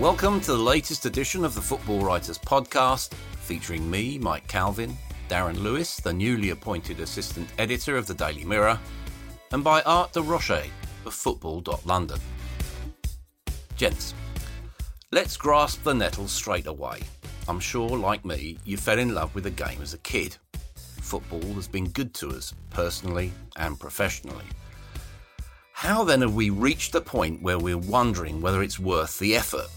Welcome to the latest edition of the Football Writers Podcast, featuring me, Mike Calvin, Darren Lewis, the newly appointed assistant editor of the Daily Mirror, and by Art de Roché of Football.London. Gents, let's grasp the nettle straight away. I'm sure, like me, you fell in love with the game as a kid. Football has been good to us, personally and professionally. How then have we reached the point where we're wondering whether it's worth the effort?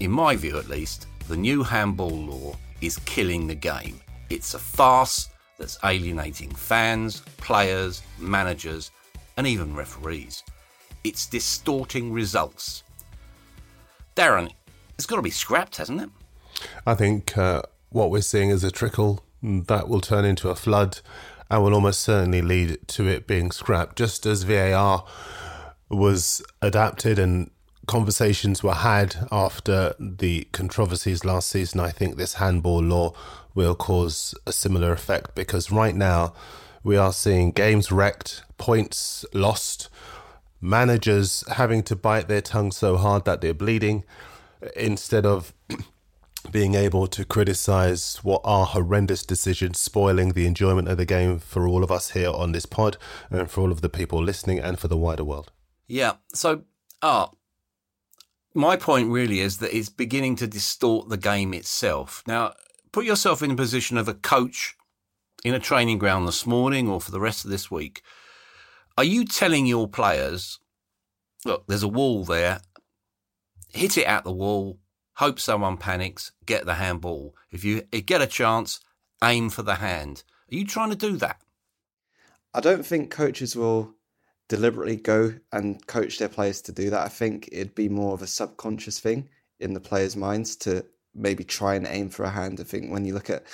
In my view at least, the new handball law is killing the game. It's a farce that's alienating fans, players, managers, and even referees. It's distorting results. Darren, it's got to be scrapped, hasn't it? I think uh, what we're seeing is a trickle that will turn into a flood and will almost certainly lead to it being scrapped, just as VAR was adapted and conversations were had after the controversies last season, I think this handball law will cause a similar effect because right now we are seeing games wrecked, points lost, managers having to bite their tongue so hard that they're bleeding instead of being able to criticize what are horrendous decisions spoiling the enjoyment of the game for all of us here on this pod and for all of the people listening and for the wider world. Yeah. So, Art, my point really is that it's beginning to distort the game itself. Now, put yourself in the position of a coach in a training ground this morning or for the rest of this week. Are you telling your players, look, there's a wall there, hit it at the wall, hope someone panics, get the handball. If you get a chance, aim for the hand. Are you trying to do that? I don't think coaches will deliberately go and coach their players to do that. I think it'd be more of a subconscious thing in the players' minds to maybe try and aim for a hand. I think when you look at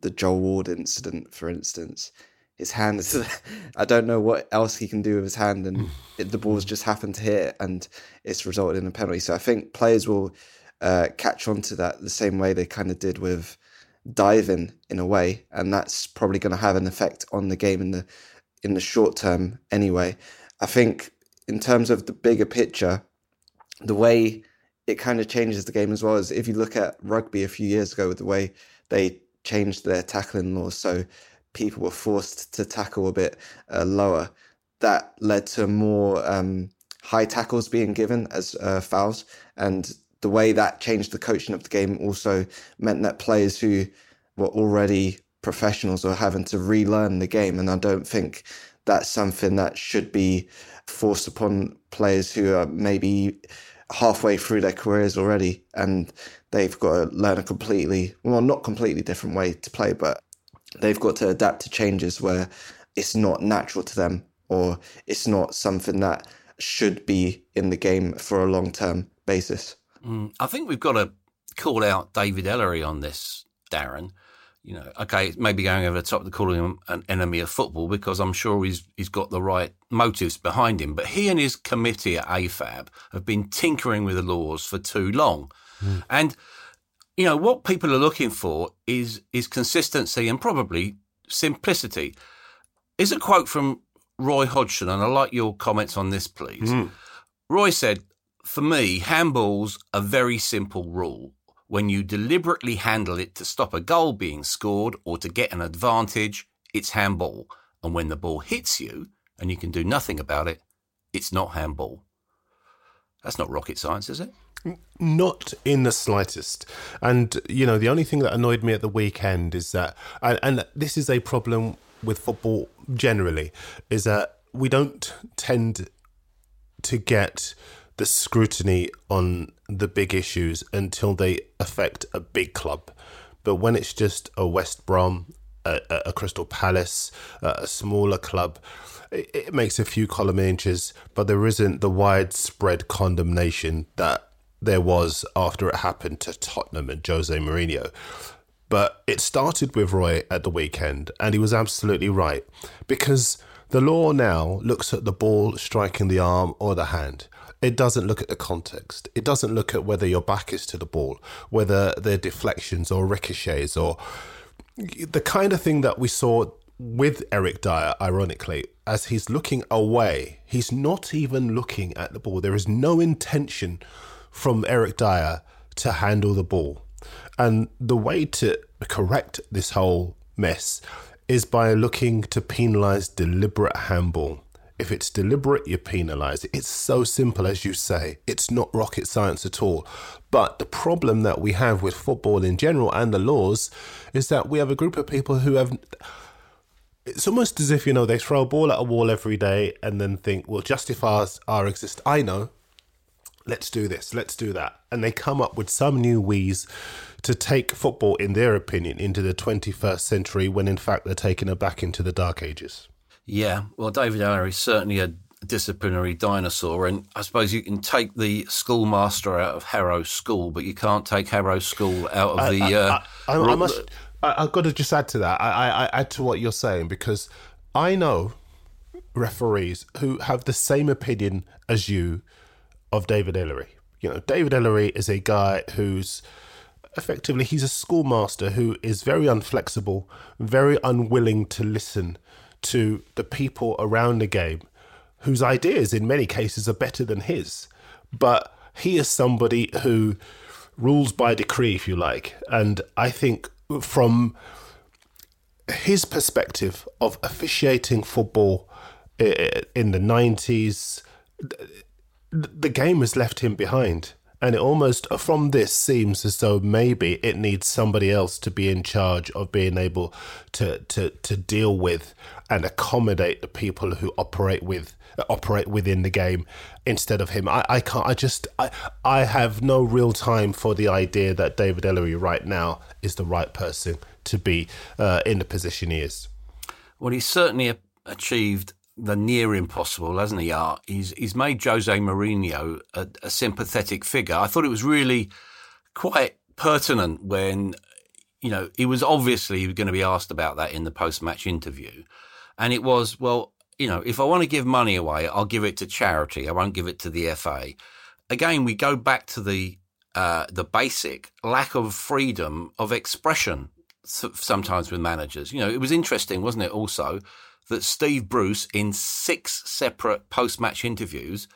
the Joel Ward incident, for instance, his hand is, I don't know what else he can do with his hand, and it, the ball's just happened to hit and it's resulted in a penalty. So I think players will uh, catch on to that the same way they kind of did with diving in a way, and that's probably going to have an effect on the game in the in the short term anyway. I think in terms of the bigger picture, the way it kind of changes the game as well is if you look at rugby a few years ago, with the way they changed their tackling laws, so people were forced to tackle a bit uh, lower. That led to more um, high tackles being given as uh, fouls, and the way that changed the coaching of the game also meant that players who were already professionals were having to relearn the game, and I don't think that's something that should be forced upon players who are maybe halfway through their careers already and they've got to learn a completely well not completely different way to play but they've got to adapt to changes where it's not natural to them or it's not something that should be in the game for a long term basis. Mm, I think we've got to call out David Elleray on this, Darren you know, okay, maybe going over the top to calling him an enemy of football because I'm sure he's he's got the right motives behind him. But he and his committee at IFAB have been tinkering with the laws for too long, mm. and you know what people are looking for is is consistency and probably simplicity. Is a quote from Roy Hodgson, and I like your comments on this, please. Mm. Roy said, "For me, handball's a very simple rule." When you deliberately handle it to stop a goal being scored or to get an advantage, it's handball. And when the ball hits you and you can do nothing about it, it's not handball. That's not rocket science, is it? Not in the slightest. And, you know, the only thing that annoyed me at the weekend is that, and, and this is a problem with football generally, is that we don't tend to get the scrutiny on the big issues until they affect a big club. But when it's just a West Brom, a, a Crystal Palace, a smaller club, it, it makes a few column inches, but there isn't the widespread condemnation that there was after it happened to Tottenham and Jose Mourinho. But it started with Roy at the weekend, and he was absolutely right because the law now looks at the ball striking the arm or the hand. It doesn't look at the context. It doesn't look at whether your back is to the ball, whether they're deflections or ricochets or the kind of thing that we saw with Eric Dier, ironically, as he's looking away, he's not even looking at the ball. There is no intention from Eric Dier to handle the ball. And the way to correct this whole mess is by looking to penalise deliberate handball. If it's deliberate, you penalise it. It's so simple as you say. It's not rocket science at all. But the problem that we have with football in general and the laws is that we have a group of people who have. It's almost as if, you know, they throw a ball at a wall every day and then think, well, justify our exist. I know. Let's do this. Let's do that. And they come up with some new wheeze to take football, in their opinion, into the 21st century when in fact they're taking it back into the dark ages. Yeah, well, David Elleray is certainly a disciplinary dinosaur, and I suppose you can take the schoolmaster out of Harrow School, but you can't take Harrow School out of the. I, uh, I, I, I must. I, have got to just add to that. I, I add to what you're saying because I know referees who have the same opinion as you of David Elleray. You know, David Elleray is a guy who's effectively he's a schoolmaster who is very unflexible, very unwilling to listen to the people around the game whose ideas in many cases are better than his. But he is somebody who rules by decree, if you like. And I think from his perspective of officiating football eh, eh, in the 90s, the game has left him behind. And it almost, from this, seems as though maybe it needs somebody else to be in charge of being able to, to, to deal with and accommodate the people who operate with operate within the game instead of him. I, I can't. I just I I have no real time for the idea that David Elleray right now is the right person to be uh, in the position he is. Well, he's certainly achieved the near impossible, hasn't he? Art. He's he's made Jose Mourinho a, a sympathetic figure. I thought it was really quite pertinent when you know he was obviously going to be asked about that in the post match interview, and it was well, you know, if I want to give money away, I'll give it to charity. I won't give it to the FA. Again, we go back to the uh, the basic lack of freedom of expression sometimes with managers. You know, it was interesting, wasn't it? Also that Steve Bruce, in six separate post match interviews,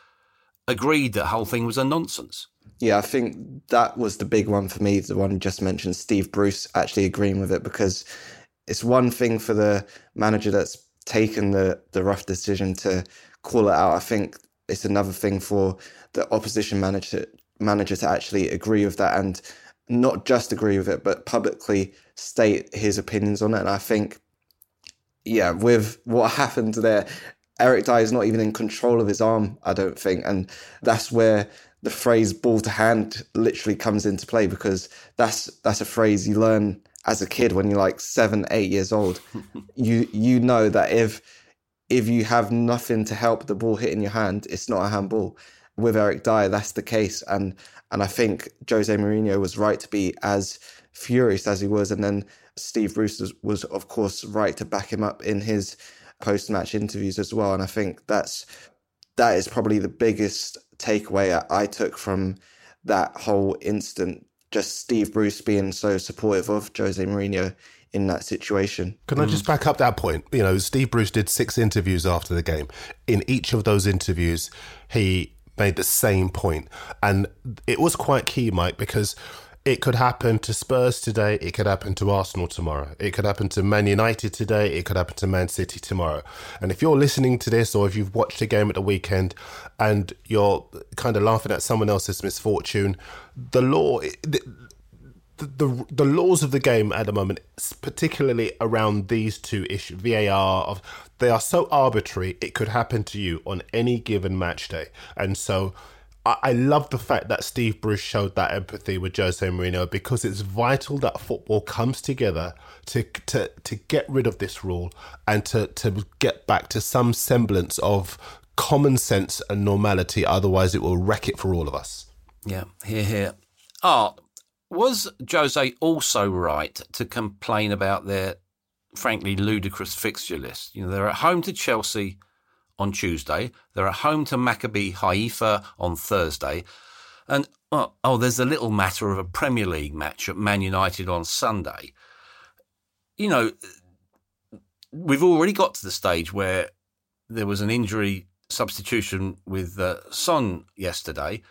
agreed that whole thing was a nonsense. Yeah, I think that was the big one for me, the one you just mentioned, Steve Bruce actually agreeing with it because it's one thing for the manager that's taken the, the rough decision to call it out. I think it's another thing for the opposition manager manager to actually agree with that and not just agree with it, but publicly state his opinions on it. And I think yeah, with what happened there, Eric Dier is not even in control of his arm, I don't think. And that's where the phrase ball to hand literally comes into play because that's that's a phrase you learn as a kid when you're like seven, eight years old. you you know that if if you have nothing to help the ball hit in your hand, it's not a handball. With Eric Dier, that's the case. And and I think Jose Mourinho was right to be as furious as he was. And then Steve Bruce was, of course, right to back him up in his post match interviews as well. And I think that's that is probably the biggest takeaway I took from that whole instant. Just Steve Bruce being so supportive of Jose Mourinho in that situation. Can I just back up that point? You know, Steve Bruce did six interviews after the game. In each of those interviews, he made the same point. And it was quite key, Mike, because it could happen to Spurs today. It could happen to Arsenal tomorrow. It could happen to Man United today. It could happen to Man City tomorrow. And if you're listening to this or if you've watched a game at the weekend and you're kind of laughing at someone else's misfortune, the law. The, the, the laws of the game at the moment, particularly around these two issues, VAR, of they are so arbitrary. It could happen to you on any given match day, and so I, love the fact that Steve Bruce showed that empathy with Jose Mourinho because it's vital that football comes together to to to get rid of this rule and to to get back to some semblance of common sense and normality. Otherwise, it will wreck it for all of us. Yeah, here, here. Art, was Jose also right to complain about their frankly ludicrous fixture list? You know, they're at home to Chelsea on Tuesday. They're at home to Maccabi Haifa on Thursday. And, well, oh, there's a little matter of a Premier League match at Man United on Sunday. You know, we've already got to the stage where there was an injury substitution with uh, Son yesterday.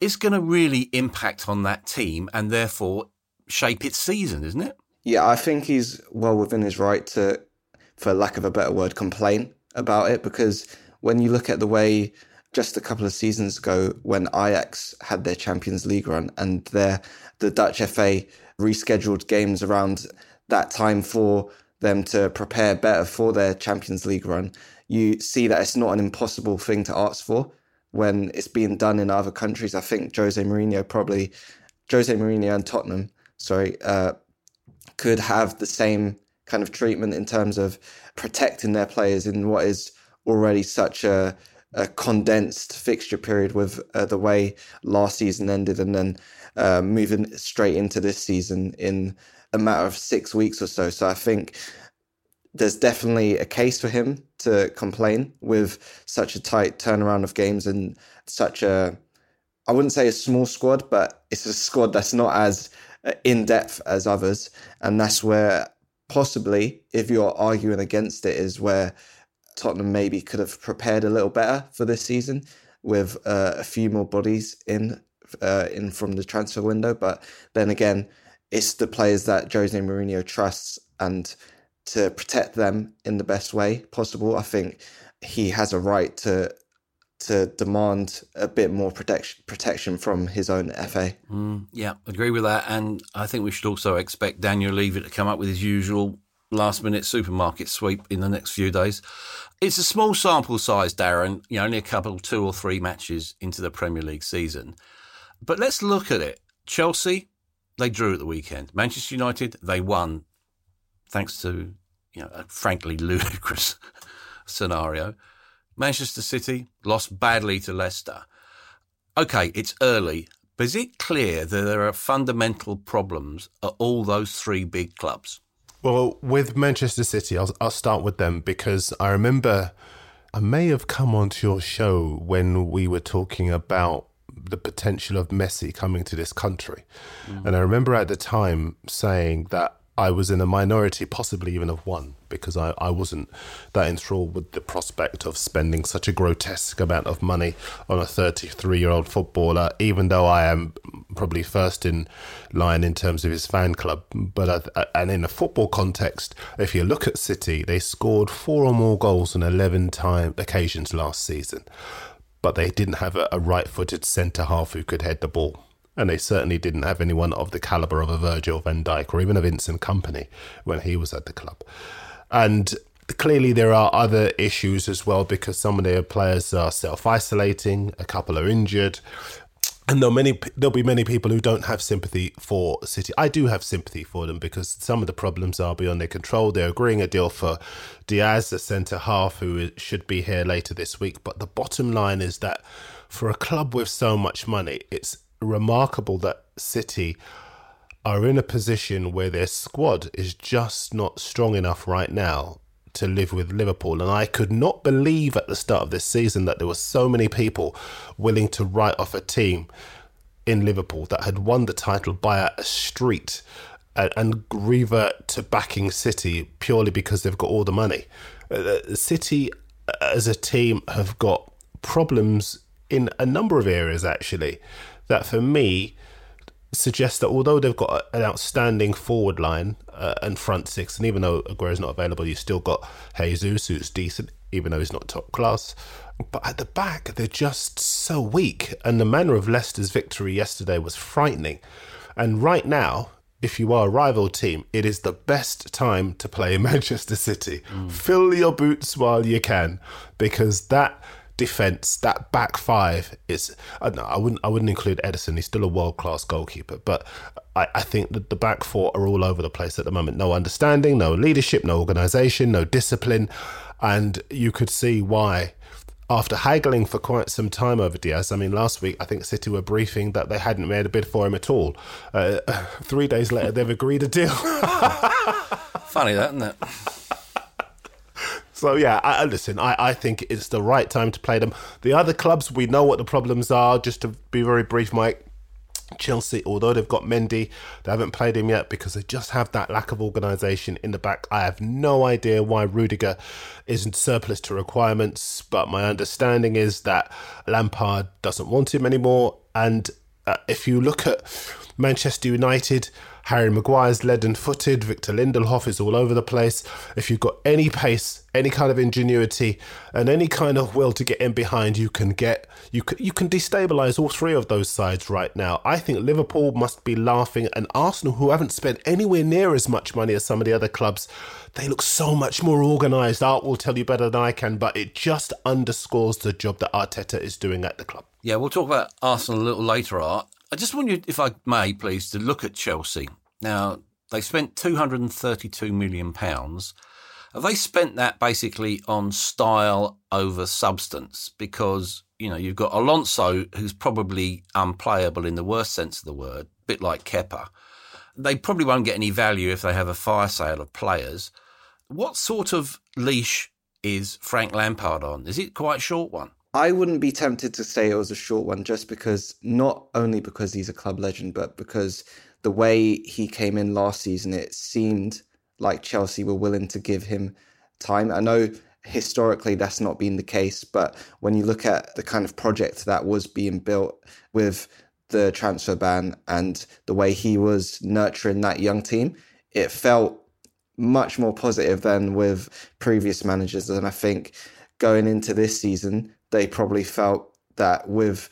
It's going to really impact on that team and therefore shape its season, isn't it? Yeah, I think he's well within his right to, for lack of a better word, complain about it because when you look at the way just a couple of seasons ago when Ajax had their Champions League run and their the Dutch FA rescheduled games around that time for them to prepare better for their Champions League run, you see that it's not an impossible thing to ask for when it's being done in other countries. I think Jose Mourinho probably Jose Mourinho and Tottenham, sorry, uh, could have the same kind of treatment in terms of protecting their players in what is already such a, a condensed fixture period with uh, the way last season ended and then uh, moving straight into this season in a matter of six weeks or so. So I think there's definitely a case for him to complain with such a tight turnaround of games and such a I wouldn't say a small squad, but it's a squad that's not as uh, in depth as others, and that's where possibly, if you're arguing against it, is where Tottenham maybe could have prepared a little better for this season with uh, a few more bodies in uh, in from the transfer window. But then again, it's the players that Jose Mourinho trusts, and to protect them in the best way possible, I think he has a right to to demand a bit more protection protection from his own FA. Mm, yeah, agree with that. And I think we should also expect Daniel Levy to come up with his usual last minute supermarket sweep in the next few days. It's a small sample size, Darren, you know, only a couple, two or three matches into the Premier League season. But let's look at it. Chelsea, they drew at the weekend. Manchester United, they won thanks to, you know, a frankly ludicrous scenario. Manchester City lost badly to Leicester. Okay, it's early, but is it clear that there are fundamental problems at all those three big clubs? Well, with Manchester City, I'll, I'll start with them because I remember I may have come onto your show when we were talking about the potential of Messi coming to this country. Mm. And I remember at the time saying that I was in a minority, possibly even of one, because I, I wasn't that enthralled with the prospect of spending such a grotesque amount of money on a 33 year old footballer, even though I am probably first in line in terms of his fan club. But uh, and in a football context, if you look at City, they scored four or more goals on 11 time occasions last season, but they didn't have a, a right footed centre half who could head the ball and they certainly didn't have anyone of the caliber of a Virgil van Dijk or even a Vincent Kompany when he was at the club. And clearly there are other issues as well because some of their players are self-isolating, a couple are injured. And there'll many there'll be many people who don't have sympathy for City. I do have sympathy for them because some of the problems are beyond their control. They're agreeing a deal for Dias, the centre half, who should be here later this week. But the bottom line is that for a club with so much money, it's remarkable that City are in a position where their squad is just not strong enough right now to live with Liverpool. And I could not believe at the start of this season that there were so many people willing to write off a team in Liverpool that had won the title by a street and, and revert to backing City purely because they've got all the money. Uh, City as a team have got problems in a number of areas actually that for me suggests that although they've got an outstanding forward line uh, and front six, and even though Aguero's not available, you've still got Jesus, who's decent, even though he's not top class. But at the back, they're just so weak. And the manner of Leicester's victory yesterday was frightening. And right now, if you are a rival team, it is the best time to play Manchester City. Mm. Fill your boots while you can, because that defense, that back five is. No, I wouldn't. I wouldn't include Ederson. He's still a world class goalkeeper, but I, I think that the back four are all over the place at the moment. No understanding, no leadership, no organisation, no discipline, and you could see why after haggling for quite some time over Dias. I mean, last week I think City were briefing that they hadn't made a bid for him at all. Uh, three days later, they've agreed a deal. Funny that, isn't it? So yeah, I, listen. I, I think it's the right time to play them. The other clubs, we know what the problems are. Just to be very brief, Mike. Chelsea, although they've got Mendy, they haven't played him yet because they just have that lack of organisation in the back. I have no idea why Rudiger isn't surplus to requirements, but my understanding is that Lampard doesn't want him anymore. And uh, if you look at Manchester United, Harry Maguire's leaden footed. Victor Lindelof is all over the place. If you've got any pace, any kind of ingenuity, and any kind of will to get in behind, you can get you can you can destabilize all three of those sides right now. I think Liverpool must be laughing, and Arsenal, who haven't spent anywhere near as much money as some of the other clubs, they look so much more organised. Art will tell you better than I can, but it just underscores the job that Arteta is doing at the club. Yeah, we'll talk about Arsenal a little later, Art. I just want you, if I may, please, to look at Chelsea. Now, they spent £232 million. Have they spent that basically on style over substance? Because, you know, you've got Alonso, who's probably unplayable in the worst sense of the word, a bit like Kepa. They probably won't get any value if they have a fire sale of players. What sort of leash is Frank Lampard on? Is it quite a short one? I wouldn't be tempted to say it was a short one just because, not only because he's a club legend, but because the way he came in last season, it seemed like Chelsea were willing to give him time. I know historically that's not been the case, but when you look at the kind of project that was being built with the transfer ban and the way he was nurturing that young team, it felt much more positive than with previous managers. And I think going into this season, they probably felt that with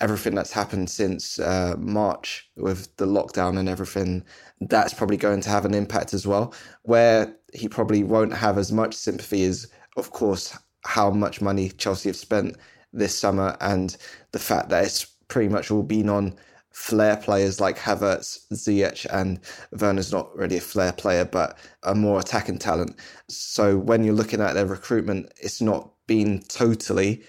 everything that's happened since uh, March with the lockdown and everything, that's probably going to have an impact as well. Where he probably won't have as much sympathy as, of course, how much money Chelsea have spent this summer and the fact that it's pretty much all been on flair players like Havertz, Ziyech, and Werner's not really a flair player, but a more attacking talent. So when you're looking at their recruitment, it's not been totally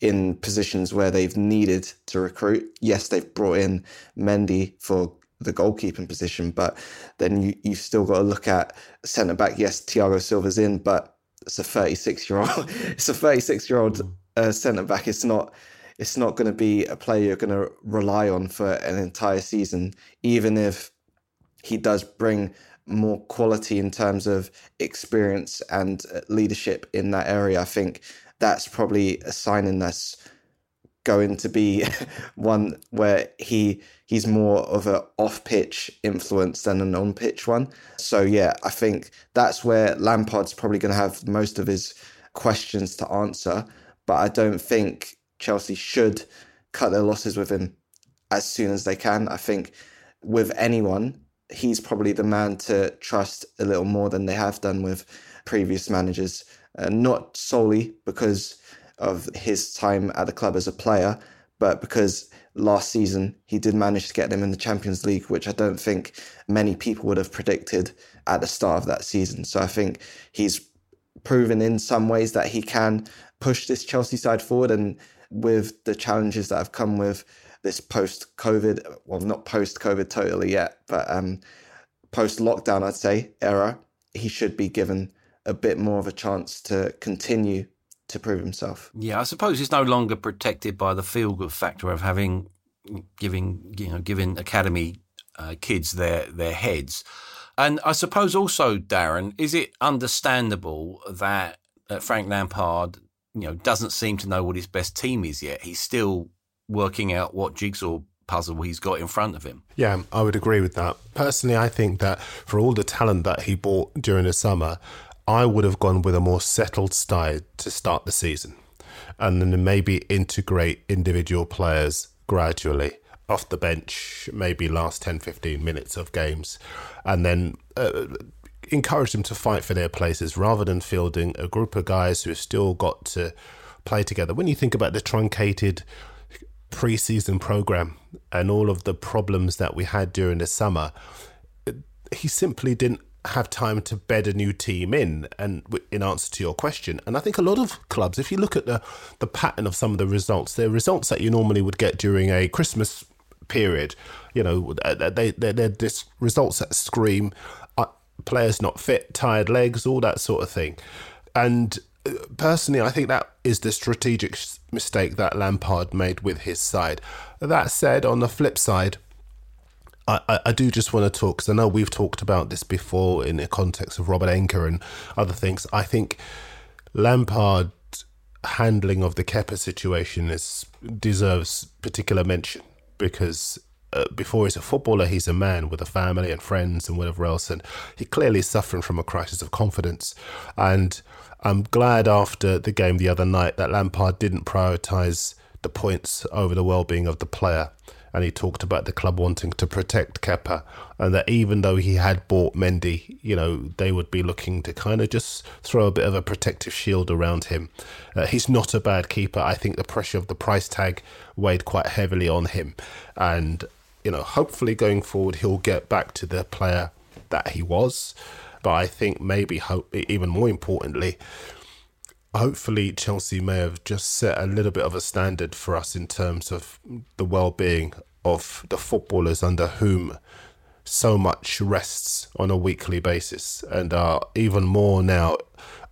in positions where they've needed to recruit. Yes, they've brought in Mendy for the goalkeeping position, but then you, you've still got to look at centre back. Yes, Thiago Silva's in, but it's a 36 year old. It's a 36 year old uh, centre back. It's not. It's not going to be a player you're going to rely on for an entire season, even if he does bring more quality in terms of experience and uh, leadership in that area. I think that's probably a signing that's going to be one where he he's more of a off pitch influence than an on pitch one. So yeah, I think that's where Lampard's probably going to have most of his questions to answer. But I don't think Chelsea should cut their losses with him as soon as they can. I think with anyone, he's probably the man to trust a little more than they have done with previous managers uh, not solely because of his time at the club as a player, but because last season he did manage to get them in the Champions League, which I don't think many people would have predicted at the start of that season. So I think he's proven in some ways that he can push this Chelsea side forward. And with the challenges that have come with this post COVID, well, not post COVID totally yet, but um, post lockdown, I'd say, era, he should be given a bit more of a chance to continue to prove himself. Yeah, I suppose he's no longer protected by the feel good factor of having giving you know giving academy uh, kids their their heads. And I suppose also, Darren, is it understandable that uh, Frank Lampard, you know, doesn't seem to know what his best team is yet? He's still working out what jigsaw puzzle he's got in front of him. Yeah, I would agree with that. Personally, I think that for all the talent that he bought during the summer, I would have gone with a more settled style to start the season and then maybe integrate individual players gradually off the bench, maybe last 10, 15 minutes of games, and then uh, encourage them to fight for their places rather than fielding a group of guys who have still got to play together. When you think about the truncated preseason program and all of the problems that we had during the summer, he simply didn't have time to bed a new team in and in answer to your question. And i think a lot of clubs if you look at the the pattern of some of the results they're results that you normally would get during a christmas period. You know they they're, they're this results that scream uh, players not fit tired legs all that sort of thing. And uh, personally i think that is the strategic mistake that lampard made with his side. That said on the flip side I, I do just want to talk because I know we've talked about this before in the context of Robert Enke and other things. I think Lampard handling of the Kepa situation is deserves particular mention because uh, before he's a footballer, he's a man with a family and friends and whatever else, and he clearly is suffering from a crisis of confidence. And I'm glad after the game the other night that Lampard didn't prioritise the points over the well-being of the player and he talked about the club wanting to protect Kepa, and that even though he had bought Mendy, you know, they would be looking to kind of just throw a bit of a protective shield around him. Uh, he's not a bad keeper. I think the pressure of the price tag weighed quite heavily on him, and you know, hopefully going forward he'll get back to the player that he was. But I think maybe hope even more importantly, hopefully Chelsea may have just set a little bit of a standard for us in terms of the well-being of the footballers under whom so much rests on a weekly basis and are even more now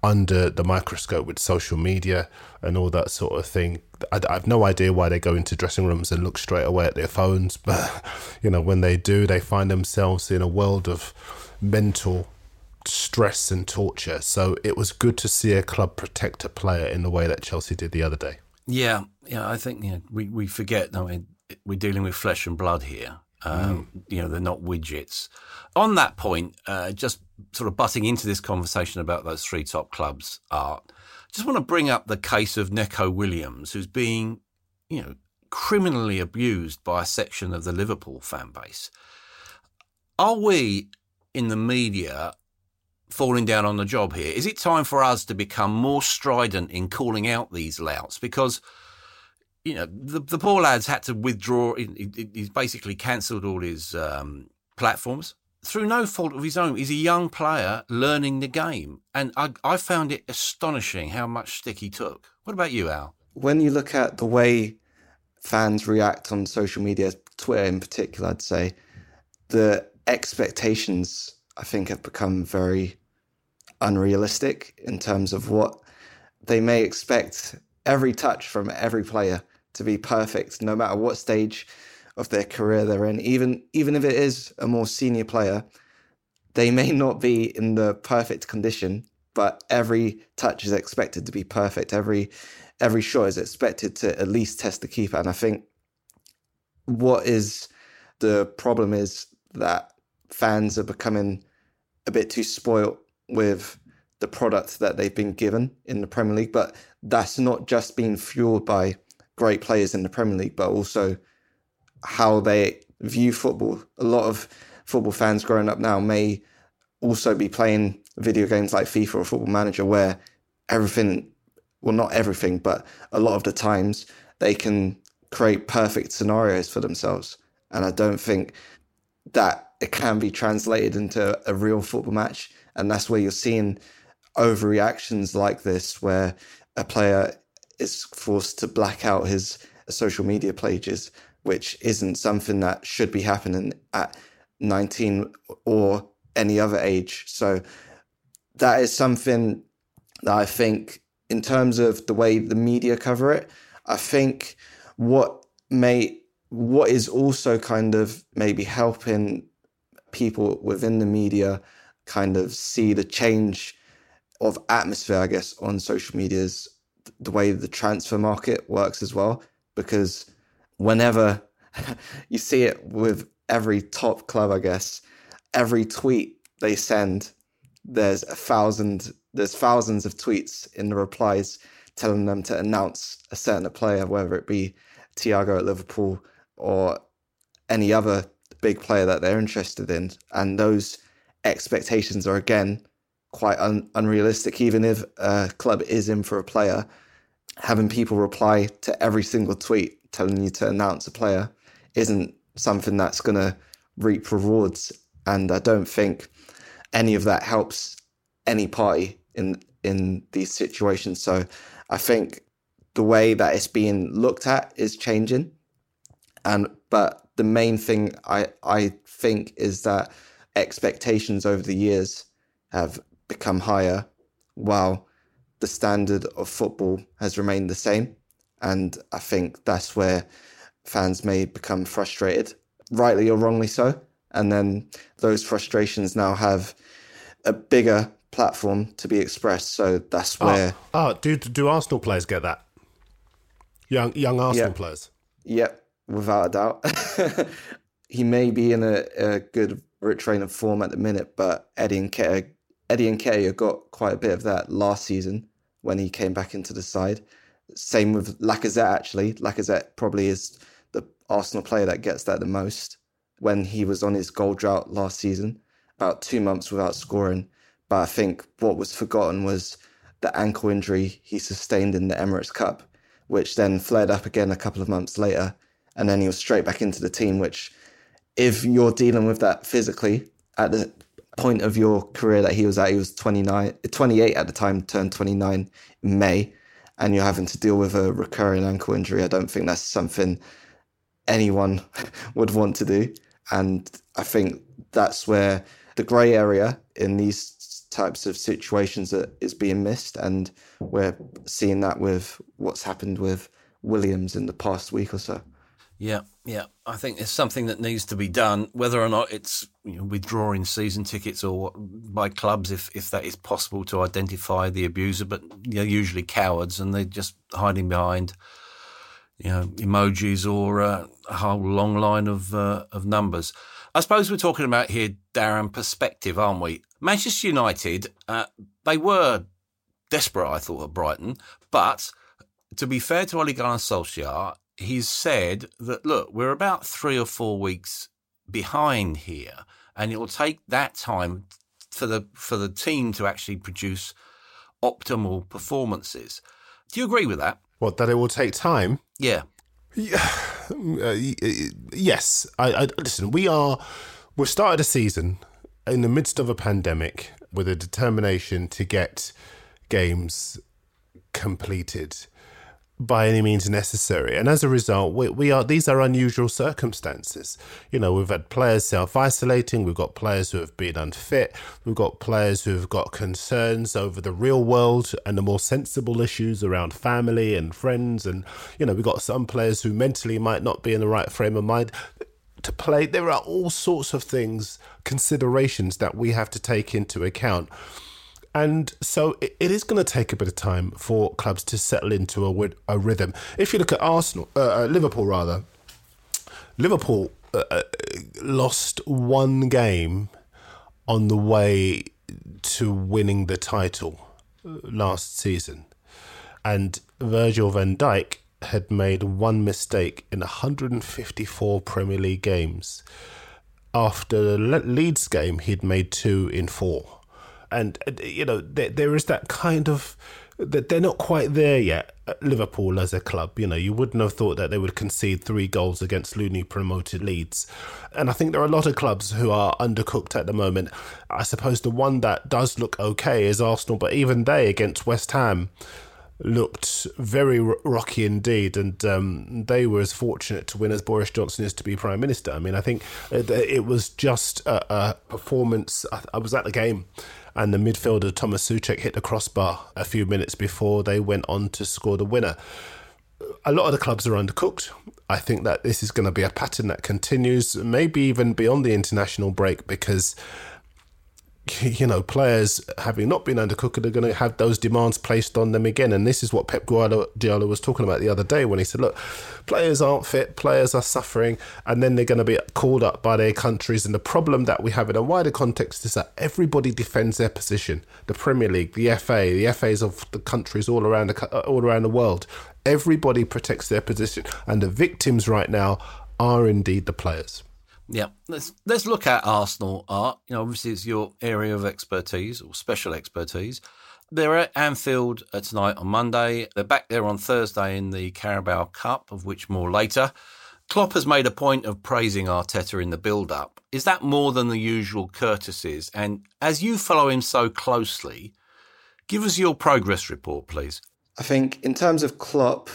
under the microscope with social media and all that sort of thing. I, I, have no idea why they go into dressing rooms and look straight away at their phones, but you know when they do, they find themselves in a world of mental stress and torture. So it was good to see a club protect a player in the way that Chelsea did the other day. Yeah, yeah, I think yeah, we we forget. I mean, we're dealing with flesh and blood here. Um, mm. You know, they're not widgets. On that point, uh, just sort of butting into this conversation about those three top clubs, Art, just want to bring up the case of Neco Williams, who's being, you know, criminally abused by a section of the Liverpool fan base. Are we in the media falling down on the job here? Is it time for us to become more strident in calling out these louts? Because, you know, the, the poor lad's had to withdraw. He, he's basically cancelled all his um, platforms through no fault of his own. He's a young player learning the game. And I, I found it astonishing how much stick he took. What about you, Al? When you look at the way fans react on social media, Twitter in particular, I'd say the expectations I think have become very unrealistic in terms of what they may expect every touch from every player to be perfect, no matter what stage of their career they're in. Even even if it is a more senior player, they may not be in the perfect condition, but every touch is expected to be perfect. Every every shot is expected to at least test the keeper. And I think what is the problem is that fans are becoming a bit too spoilt with the product that they've been given in the Premier League. But that's not just being fueled by great players in the Premier League, but also how they view football. A lot of football fans growing up now may also be playing video games like FIFA or Football Manager, where everything, well, not everything, but a lot of the times they can create perfect scenarios for themselves. And I don't think that it can be translated into a real football match. And that's where you're seeing overreactions like this, where a player is forced to black out his social media pages, which isn't something that should be happening at 19 or any other age. So that is something that I think, in terms of the way the media cover it, I think what may what is also kind of maybe helping people within the media kind of see the change of atmosphere, I guess, on social medias, the way the transfer market works as well. Because whenever you see it with every top club, I guess. Every tweet they send, there's a thousand, there's thousands of tweets in the replies telling them to announce a certain player, whether it be Thiago at Liverpool or any other big player that they're interested in. And those expectations are again quite un- unrealistic. Even if a club is in for a player, having people reply to every single tweet telling you to announce a player isn't something that's going to reap rewards. And I don't think any of that helps any party in in these situations. So I think the way that it's being looked at is changing. And but the main thing I I think is that expectations over the years have become higher while the standard of football has remained the same. And I think that's where fans may become frustrated, rightly or wrongly so. And then those frustrations now have a bigger platform to be expressed. So that's ah, where. Oh, oh do do Arsenal players get that? Young young Arsenal players. Yep, without a doubt. he may be in a, a good train of form at the minute, but Eddie and Nketiah, Eddie and Nketiah got quite a bit of that last season when he came back into the side. Same with Lacazette, actually. Lacazette probably is the Arsenal player that gets that the most. When he was on his goal drought last season, about two months without scoring. But I think what was forgotten was the ankle injury he sustained in the Emirates Cup, which then flared up again a couple of months later. And then he was straight back into the team, which if you're dealing with that physically at the point of your career that he was at, he was 29, 28 at the time, turned 29 in May, and you're having to deal with a recurring ankle injury. I don't think that's something anyone would want to do. And I think that's where the grey area in these types of situations is being missed. And we're seeing that with what's happened with Williams in the past week or so. Yeah, yeah. I think it's something that needs to be done, whether or not it's you know, withdrawing season tickets or by clubs, if, if that is possible to identify the abuser. But they're usually cowards and they're just hiding behind, you know, emojis or uh, a whole long line of uh, of numbers. I suppose we're talking about here, Darren, perspective, aren't we? Manchester United, uh, they were desperate, I thought, at Brighton, but to be fair to Ole Gunnar Solskjaer, he's said that, look, we're about three or four weeks behind here, and it will take that time for the for the team to actually produce optimal performances. Do you agree with that? What that it will take time? Yeah. Yeah. Uh, yes. I, I listen. We are. We've started a season in the midst of a pandemic with a determination to get games completed by any means necessary. And as a result, we, we are these are unusual circumstances. You know, we've had players self isolating, we've got players who have been unfit, we've got players who have got concerns over the real world and the more sensible issues around family and friends. And, you know, we've got some players who mentally might not be in the right frame of mind to play. There are all sorts of things, considerations that we have to take into account. And so it, is going to take a bit of time for clubs to settle into a, a rhythm. If you look at Arsenal, uh, uh, Liverpool rather, Liverpool uh, uh, lost one game on the way to winning the title uh, last season. And Virgil van Dijk had made one mistake in 154 Premier League games. After the Leeds game, he'd made two in four and uh, you know there, there is that kind of that they're not quite there yet. Liverpool as a club, you know, you wouldn't have thought that they would concede three goals against newly promoted Leeds, and I think there are a lot of clubs who are undercooked at the moment. I suppose the one that does look okay is Arsenal, but even they against West Ham looked very rocky indeed, and um, they were as fortunate to win as Boris Johnson is to be prime minister. I mean, I think it was just a, a performance. I was at the game and the midfielder Thomas Soucek hit the crossbar a few minutes before they went on to score the winner. A lot of the clubs are undercooked. I think that this is going to be a pattern that continues, maybe even beyond the international break, because you know, players having not been undercooked are going to have those demands placed on them again. And this is what Pep Guardiola was talking about the other day when he said, look, players aren't fit, players are suffering, and then they're going to be called up by their countries. And the problem that we have in a wider context is that everybody defends their position. The Premier League, the FA, the FAs of the countries all around the, all around the world. Everybody protects their position. And the victims right now are indeed the players. Yeah, let's let's look at Arsenal art. You know, obviously it's your area of expertise or special expertise. They're at Anfield uh, tonight on Monday. They're back there on Thursday in the Carabao Cup, of which more later. Klopp has made a point of praising Arteta in the build-up. Is that more than the usual courtesies? And as you follow him so closely, give us your progress report, please. I think in terms of Klopp,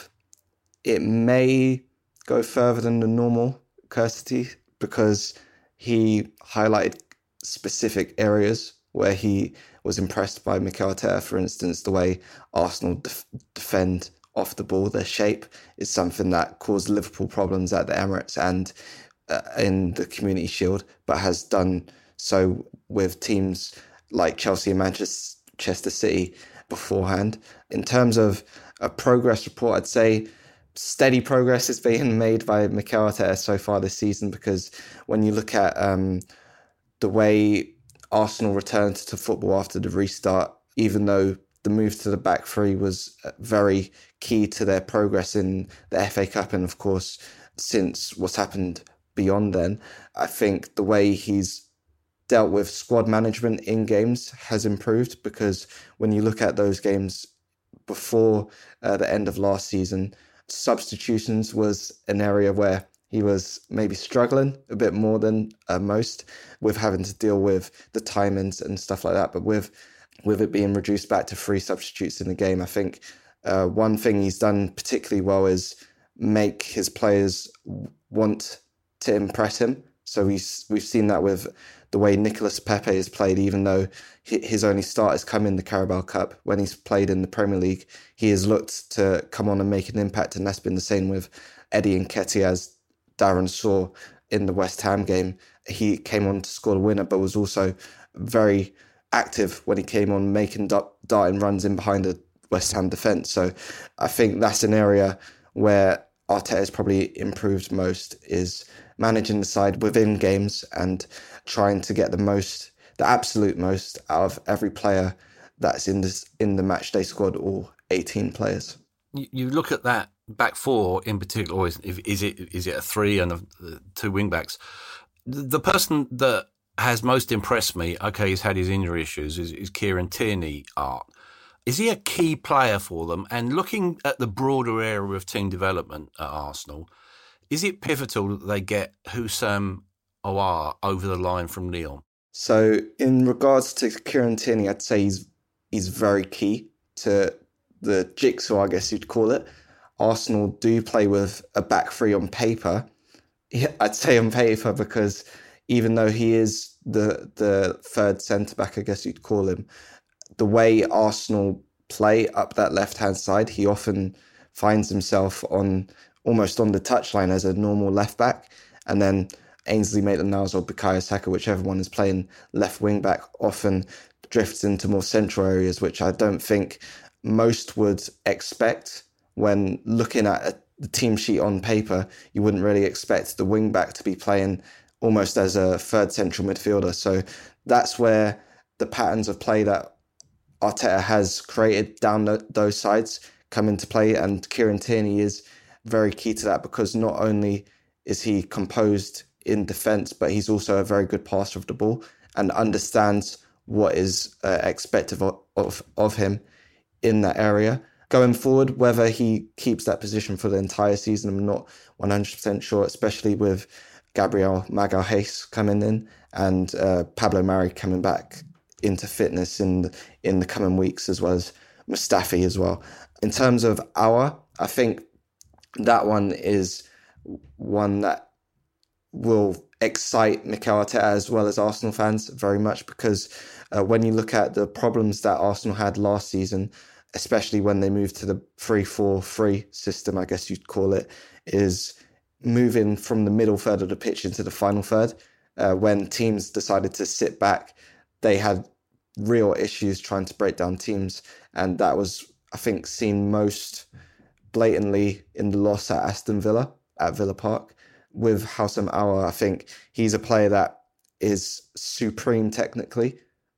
it may go further than the normal courtesy because he highlighted specific areas where he was impressed by Mikel Arteta. For instance, the way Arsenal def- defend off the ball, their shape is something that caused Liverpool problems at the Emirates and uh, in the Community Shield, but has done so with teams like Chelsea and Manchester City beforehand. In terms of a progress report, I'd say steady progress is being made by Mikel Arteta so far this season because when you look at um, the way Arsenal returned to football after the restart, even though the move to the back three was uh, very key to their progress in the FA Cup and, of course, since what's happened beyond then, I think the way he's dealt with squad management in games has improved because when you look at those games before uh, the end of last season, substitutions was an area where he was maybe struggling a bit more than uh, most with having to deal with the timings and stuff like that. But with with it being reduced back to three substitutes in the game, I think uh, one thing he's done particularly well is make his players want to impress him. So we we've seen that with the way Nicolas Pepe has played, even though his only start has come in the Carabao Cup. When he's played in the Premier League, he has looked to come on and make an impact, and that's been the same with Eddie Nketiah, as Darren saw in the West Ham game. He came on to score the winner, but was also very active when he came on, making darting runs in behind the West Ham defence. So I think that's an area where Arteta has probably improved most is managing the side within games and trying to get the most, the absolute most out of every player that's in this in the match day squad, all 18 players. You look at that back four in particular, or is, is it is it a three and a, two wing backs? The person that has most impressed me, okay, he's had his injury issues, is, is Kieran Tierney art. Is he a key player for them? And looking at the broader area of team development at Arsenal, is it pivotal that they get Houssem Aouar over the line from Lyon? So, in regards to Kieran Tierney, I'd say he's he's very key to the jigsaw, I guess you'd call it. Arsenal do play with a back three on paper. I'd say on paper because even though he is the the third centre back, I guess you'd call him, the way Arsenal play up that left hand side, he often finds himself on almost on the touchline as a normal left back, and then Ainsley Maitland-Niles or Bukayo Saka, whichever one is playing left wing back, often drifts into more central areas, which I don't think most would expect when looking at the team sheet on paper. You wouldn't really expect the wing back to be playing almost as a third central midfielder. So that's where the patterns of play that Arteta has created down those sides come into play, and Kieran Tierney is very key to that because not only is he composed in defence, but he's also a very good passer of the ball and understands what is uh, expected of, of, of him in that area. Going forward, whether he keeps that position for the entire season, I'm not 100% sure, especially with Gabriel Magalhaes coming in and uh, Pablo Mari coming back into fitness in the, in the coming weeks, as well as Mustafi as well. In terms of Aouar, I think that one is one that will excite Mikel Arteta as well as Arsenal fans very much because uh, when you look at the problems that Arsenal had last season, especially when they moved to the 3 4 3 system, I guess you'd call it, is moving from the middle third of the pitch into the final third. Uh, when teams decided to sit back, they had real issues trying to break down teams, and that was, I think, seen most blatantly in the loss at Aston Villa at Villa Park. With Houssem Aouar, I think he's a player that is supreme technically,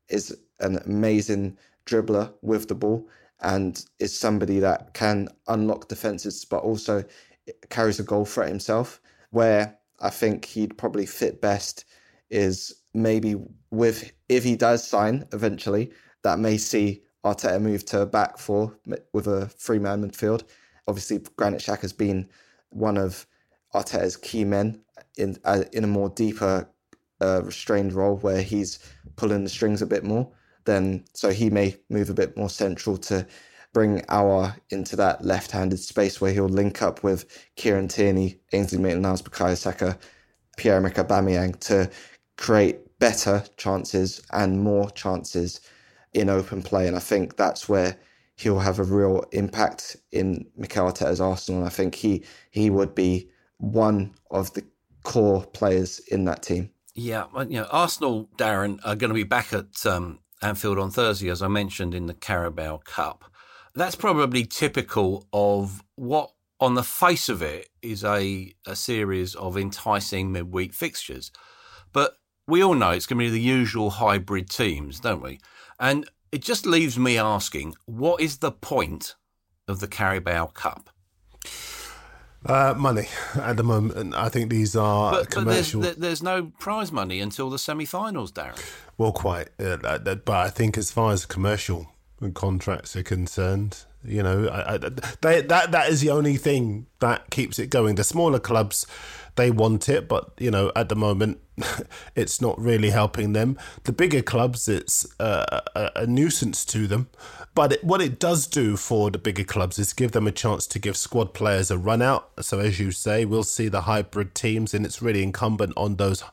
is an amazing dribbler with the ball, and is somebody that can unlock defenses, but also carries a goal threat himself. Where I think he'd probably fit best is maybe with if he does sign eventually, that may see Arteta move to a back four with a three man midfield. Obviously, Granit Xhaka has been one of Arteta's key men in uh, in a more deeper uh, restrained role where he's pulling the strings a bit more. Then so he may move a bit more central to bring Aouar into that left-handed space where he'll link up with Kieran Tierney, Ainsley Maitland-Niles, Bukayo Saka, Pierre-Emerick Aubameyang to create better chances and more chances in open play. And I think that's where he'll have a real impact in Mikel Arteta's Arsenal. And I think he he would be one of the core players in that team. Yeah, you know, Arsenal, Darren, are going to be back at um, Anfield on Thursday, as I mentioned in the Carabao Cup. That's probably typical of what, on the face of it, is a, a series of enticing midweek fixtures. But we all know it's going to be the usual hybrid teams, don't we? And it just leaves me asking what is the point of the Carabao Cup? Uh, money at the moment. I think these are but, commercial. But there's, there's, no prize money until the semi-finals, Darren. Well, quite. Uh, but I think as far as commercial contracts are concerned, you know, I, I, they, that that is the only thing that keeps it going. The smaller clubs, they want it, but you know, at the moment, it's not really helping them. The bigger clubs, it's uh, a, a, nuisance to them. But it, what it does do for the bigger clubs is give them a chance to give squad players a run out. So, as you say, we'll see the hybrid teams, and it's really incumbent on those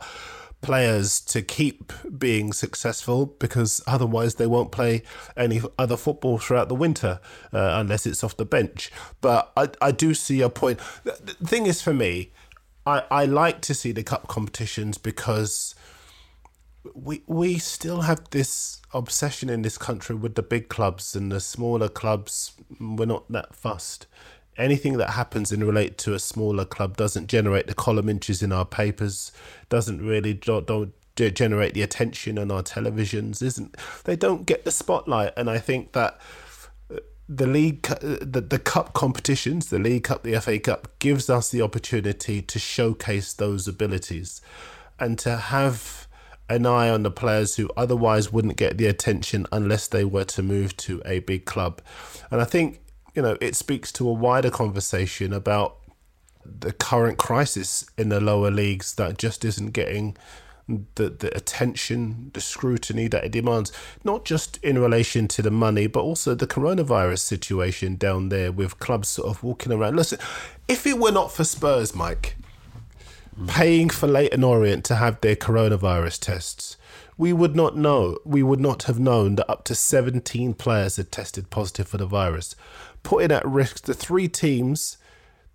players to keep being successful because otherwise they won't play any other football throughout the winter uh, unless it's off the bench. But I, I do see your point. The thing is, for me, I, I like to see the cup competitions because we we still have this obsession in this country with the big clubs and the smaller clubs. We're not that fussed anything that happens in relate to a smaller club doesn't generate the column inches in our papers, doesn't really don't, don't generate the attention on our televisions. Isn't they don't get the spotlight, and I think that uh, the league, uh, the, the cup competitions, the League Cup, the FA Cup, gives us the opportunity to showcase those abilities and to have an eye on the players who otherwise wouldn't get the attention unless they were to move to a big club. And I think you know, it speaks to a wider conversation about the current crisis in the lower leagues that just isn't getting the, the attention, the scrutiny that it demands, not just in relation to the money, but also the coronavirus situation down there with clubs sort of walking around. Listen, if it were not for Spurs, Mike, paying for Leyton Orient to have their coronavirus tests, we would not know, we would not have known that up to 17 players had tested positive for the virus putting at risk the three teams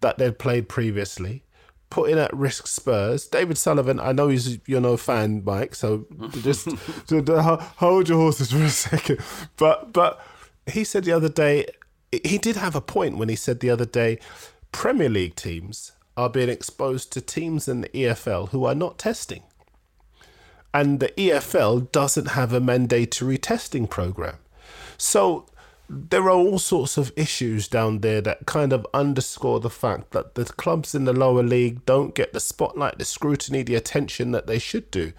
that they'd played previously, putting at risk Spurs. David Sullivan, I know he's you're no fan, Mike, so just hold your horses for a second. But but he said the other day, he did have a point when he said the other day, Premier League teams are being exposed to teams in the EFL who are not testing. And the EFL doesn't have a mandatory testing program. So there are all sorts of issues down there that kind of underscore the fact that the clubs in the lower league don't get the spotlight, the scrutiny, the attention that they should do.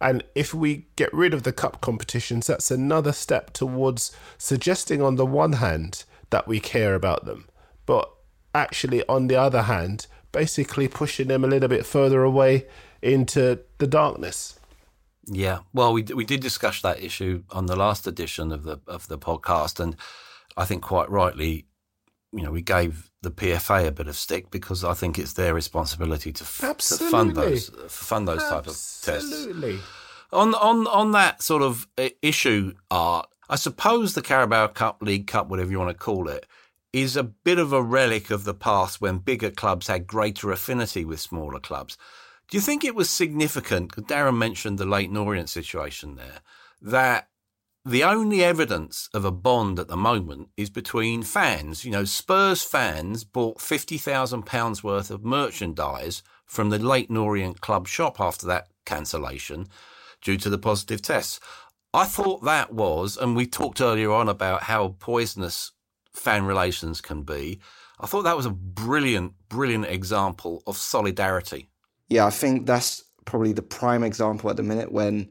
And if we get rid of the cup competitions, that's another step towards suggesting, on the one hand, that we care about them, but actually, on the other hand, basically pushing them a little bit further away into the darkness. Yeah, well, we we did discuss that issue on the last edition of the of the podcast, and I think quite rightly, you know, we gave the PFA a bit of stick because I think it's their responsibility to, f- to fund those fund those type of tests. Absolutely. On on on that sort of uh, issue, art. I suppose the Carabao Cup, League Cup, whatever you want to call it, is a bit of a relic of the past when bigger clubs had greater affinity with smaller clubs. Do you think it was significant? Because Darren mentioned the Leyton Orient situation there. that the only evidence of a bond at the moment is between fans. You know, Spurs fans bought £50,000 worth of merchandise from the Leyton Orient Club shop after that cancellation due to the positive tests. I thought that was, and we talked earlier on about how poisonous fan relations can be. I thought that was a brilliant, brilliant example of solidarity. Yeah, I think that's probably the prime example at the minute when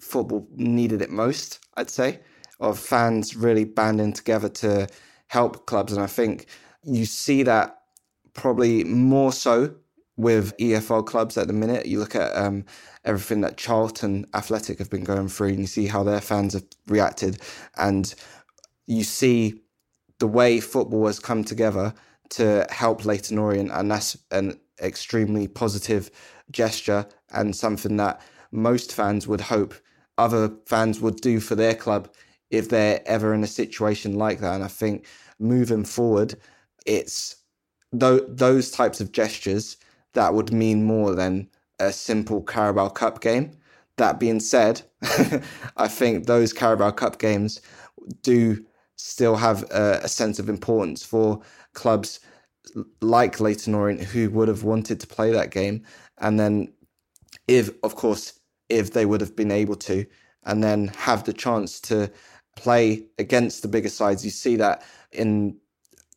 football needed it most, I'd say, of fans really banding together to help clubs. And I think you see that probably more so with EFL clubs at the minute. You look at um, everything that Charlton Athletic have been going through, and you see how their fans have reacted, and you see the way football has come together to help Leyton Orient, and that's an extremely positive gesture and something that most fans would hope other fans would do for their club if they're ever in a situation like that. And I think moving forward, it's th- those types of gestures that would mean more than a simple Carabao Cup game. That being said, I think those Carabao Cup games do still have a, a, sense of importance for clubs like Leyton Orient who would have wanted to play that game. And then, if, of course, if they would have been able to, and then have the chance to play against the bigger sides. You see that in,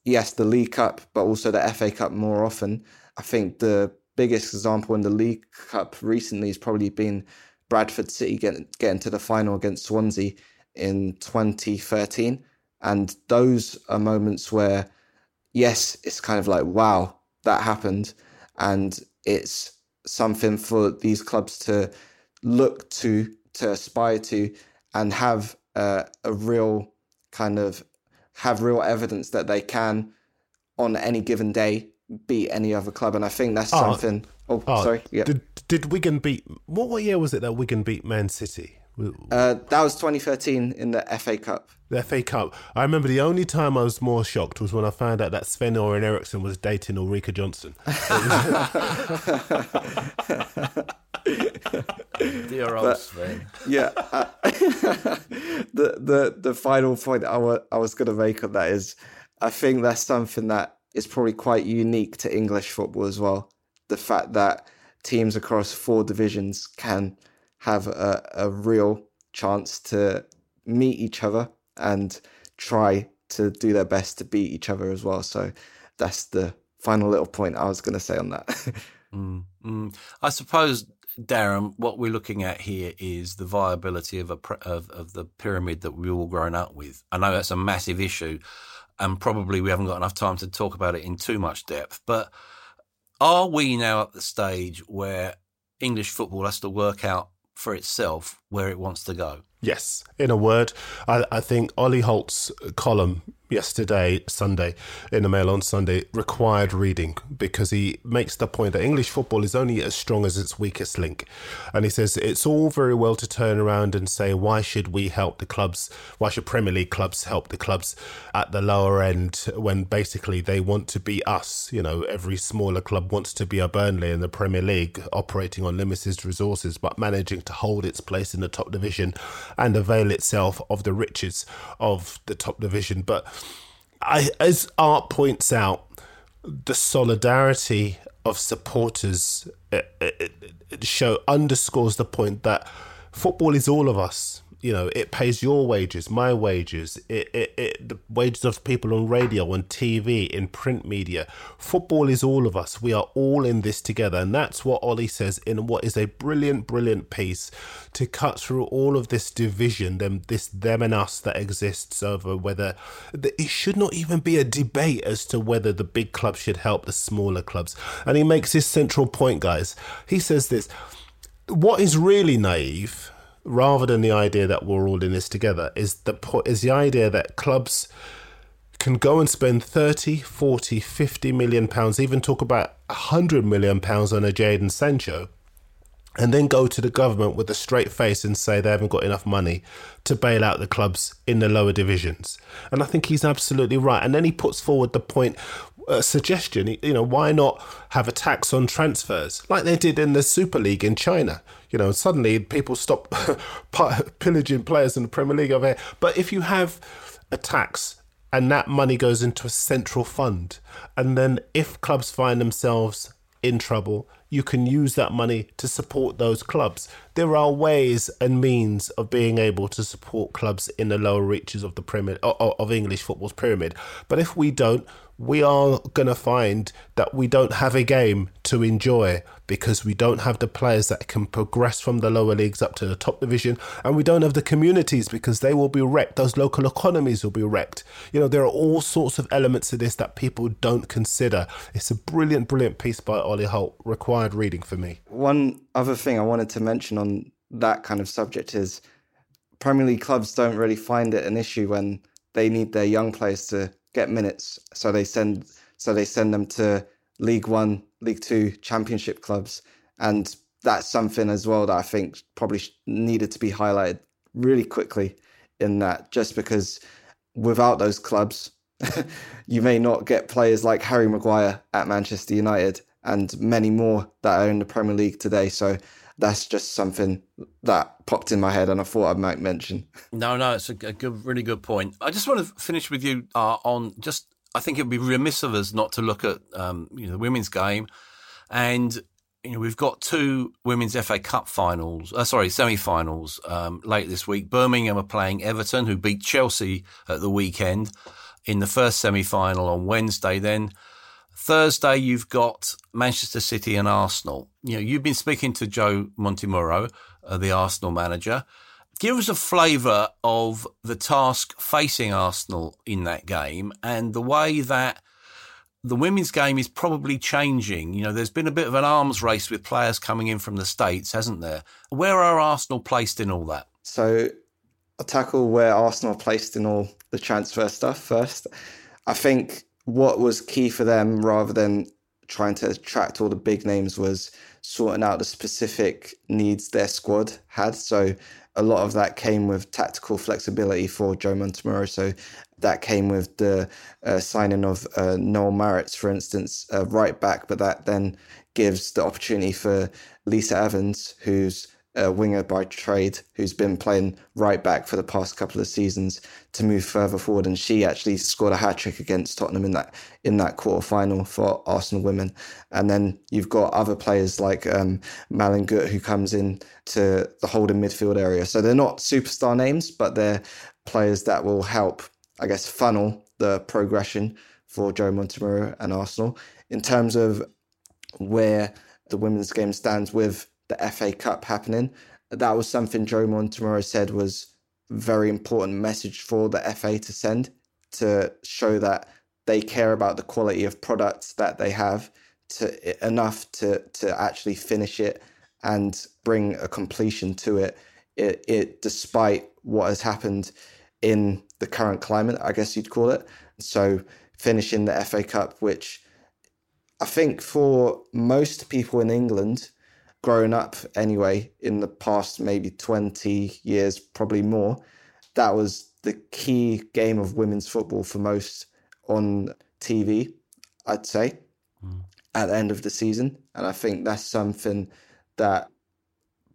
yes, the League Cup, but also the FA Cup more often. I think the biggest example in the League Cup recently has probably been Bradford City getting, getting to the final against Swansea in 2013. And those are moments where, yes, it's kind of like, wow, that happened. And it's something for these clubs to look to, to aspire to, and have uh, a real kind of have real evidence that they can, on any given day, beat any other club. And I think that's oh, something. Oh, oh, sorry. Yeah. Did, did Wigan beat? What, what year was it that Wigan beat Man City? Uh, that was 2013 in the FA Cup. The FA Cup. I remember the only time I was more shocked was when I found out that Sven Göran Eriksson was dating Ulrika Jonsson. Dear old but, Sven. Yeah. Uh, the the the final point I, w- I was going to make on that is, I think that's something that is probably quite unique to English football as well. The fact that teams across four divisions can have a, a real chance to meet each other and try to do their best to beat each other as well. So that's the final little point I was going to say on that. mm, mm. I suppose, Darren, what we're looking at here is the viability of a of, of the pyramid that we've all grown up with. I know that's a massive issue, and probably we haven't got enough time to talk about it in too much depth. But are we now at the stage where English football has to work out for itself where it wants to go. Yes, in a word, I, I think Ollie Holt's column yesterday, Sunday, in the Mail on Sunday, required reading because he makes the point that English football is only as strong as its weakest link. And he says it's all very well to turn around and say, why should we help the clubs? Why should Premier League clubs help the clubs at the lower end when basically they want to be us? You know, every smaller club wants to be a Burnley in the Premier League, operating on limited resources, but managing to hold its place in the top division and avail itself of the riches of the top division. But I, as Art points out, the solidarity of supporters it, it, it show underscores the point that football is all of us you know, it pays your wages, my wages, it, it, it, the wages of people on radio, on TV, in print media. Football is all of us. We are all in this together. And that's what Ollie says in what is a brilliant, brilliant piece to cut through all of this division, them, this them and us that exists over whether it should not even be a debate as to whether the big clubs should help the smaller clubs. And he makes his central point, guys. He says this what is really naive rather than the idea that we're all in this together is the is the idea that clubs can go and spend 30 40 50 million pounds even talk about 100 million pounds on a Jadon Sancho and then go to the government with a straight face and say they haven't got enough money to bail out the clubs in the lower divisions. And I think he's absolutely right. And then he puts forward the point a suggestion. You know, why not have a tax on transfers like they did in the Super League in China? You know, suddenly people stop pillaging players in the Premier League over here. But if you have a tax and that money goes into a central fund, and then if clubs find themselves in trouble, you can use that money to support those clubs. There are ways and means of being able to support clubs in the lower reaches of the pyramid of English football's pyramid. But if we don't, we are going to find that we don't have a game to enjoy because we don't have the players that can progress from the lower leagues up to the top division and we don't have the communities because they will be wrecked. Those local economies will be wrecked. You know there are all sorts of elements to this that people don't consider. It's a brilliant brilliant piece by ollie holt required reading for me. One other thing i wanted to mention on that kind of subject is premier league clubs don't really find it an issue when they need their young players to get minutes, so they send so they send them to League One, League Two, Championship clubs, and that's something as well that I think probably needed to be highlighted really quickly. In that, just because without those clubs, you may not get players like Harry Maguire at Manchester United and many more that are in the Premier League today. So that's just something that popped in my head and I thought I might mention. No, no, it's a, good, really good point. I just want to finish with you uh, on just, I think it would be remiss of us not to look at um, you know, the women's game. And, you know, we've got two women's FA Cup finals, uh, sorry, semi finals um, late this week. Birmingham are playing Everton, who beat Chelsea at the weekend in the first semi final on Wednesday. Then Thursday, you've got Manchester City and Arsenal. You know, you've been speaking to Joe Montemurro, uh, the Arsenal manager. Give us a flavour of the task facing Arsenal in that game and the way that the women's game is probably changing. You know, there's been a bit of an arms race with players coming in from the States, hasn't there? Where are Arsenal placed in all that? So I'll tackle where Arsenal placed in all the transfer stuff first. I think what was key for them rather than trying to attract all the big names was sorting out the specific needs their squad had. So a lot of that came with tactical flexibility for Joe Montemurro. So that came with the uh, signing of uh, Noëlle Maritz, for instance, uh, right back, but that then gives the opportunity for Lisa Evans, who's a winger by trade who's been playing right back for the past couple of seasons to move further forward, and she actually scored a hat trick against Tottenham in that in that quarter final for Arsenal women. And then you've got other players like um, Malin Gut who comes in to the holding midfield area. So they're not superstar names, but they're players that will help, I guess, funnel the progression for Joe Montemurro and Arsenal in terms of where the women's game stands with the FA Cup happening. That was something Joe Montemurro said was very important message for the FA to send to show that they care about the quality of products that they have to enough to to actually finish it and bring a completion to it. It, it despite what has happened in the current climate, I guess you'd call it. So finishing the FA Cup, which I think for most people in England grown up anyway in the past maybe 20 years, probably more, that was the key game of women's football for most on TV, I'd say, mm. at the end of the season. And I think that's something that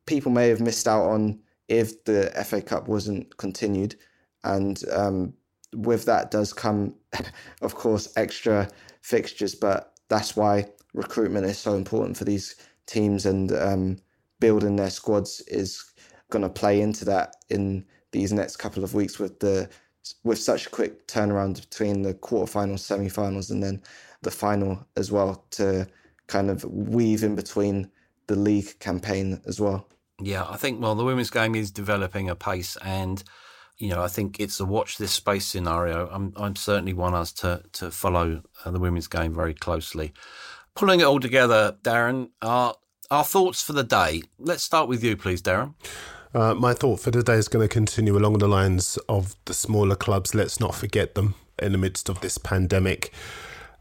people may have missed out on if the FA Cup wasn't continued. And um, with that does come, of course, extra fixtures, but that's why recruitment is so important for these teams and um, building their squads is going to play into that in these next couple of weeks with the with such a quick turnaround between the quarterfinals, semi-finals, and then the final as well to kind of weave in between the league campaign as well. Yeah, I think well the women's game is developing a pace and you know, I think it's a watch this space scenario. I'm, I'm certainly one of us to to follow uh, the women's game very closely. Pulling it all together, Darren, our, our thoughts for the day. Let's start with you, please, Darren. Uh, my thought for today is going to continue along the lines of the smaller clubs. Let's not forget them in the midst of this pandemic.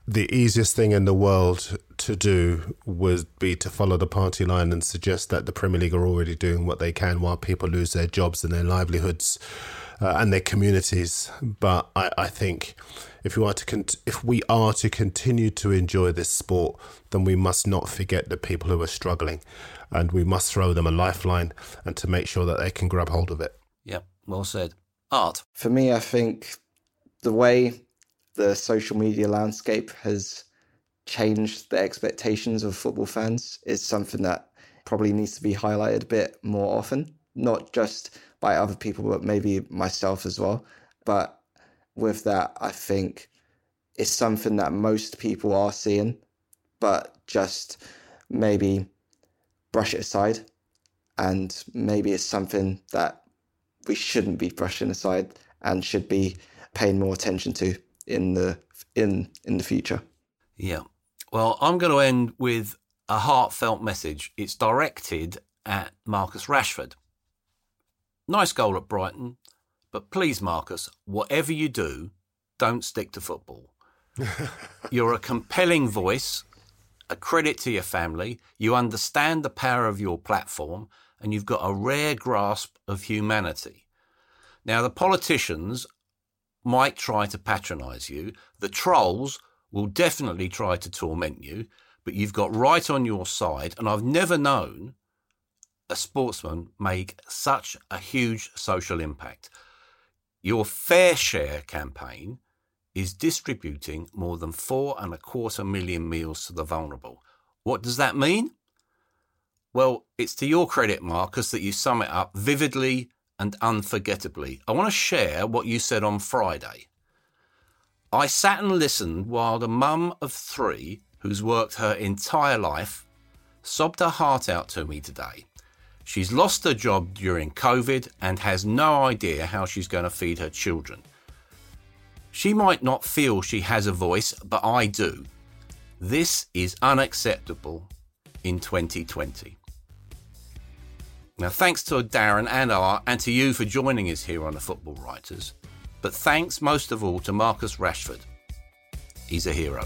The easiest thing in the world to do would be to follow the party line and suggest that the Premier League are already doing what they can while people lose their jobs and their livelihoods. uh, and their communities. But I, I think if we are to con- if we are to continue to enjoy this sport, then we must not forget the people who are struggling, and we must throw them a lifeline and to make sure that they can grab hold of it. Yeah, well said. Art. For me, I think the way the social media landscape has changed the expectations of football fans is something that probably needs to be highlighted a bit more often, not just by other people, but maybe myself as well. But with that, I think it's something that most people are seeing, but just maybe brush it aside. And maybe it's something that we shouldn't be brushing aside and should be paying more attention to in the in in the future. Yeah. Well, I'm going to end with a heartfelt message. It's directed at Marcus Rashford. Nice goal at Brighton, but please, Marcus, whatever you do, don't stick to football. You're a compelling voice, a credit to your family. You understand the power of your platform, and you've got a rare grasp of humanity. Now, the politicians might try to patronise you, the trolls will definitely try to torment you, but you've got right on your side. And I've never known a sportsman make such a huge social impact. Your FareShare campaign is distributing more than four and a quarter million meals to the vulnerable. What does that mean? Well, it's to your credit, Marcus, that you sum it up vividly and unforgettably. I want to share what you said on Friday. I sat and listened while the mum of three who's worked her entire life, sobbed her heart out to me today. She's lost her job during COVID and has no idea how she's going to feed her children. She might not feel she has a voice, but I do. This is unacceptable in 2020. Now, thanks to Darren and Art and to you for joining us here on the Football Writers, but thanks most of all to Marcus Rashford. He's a hero.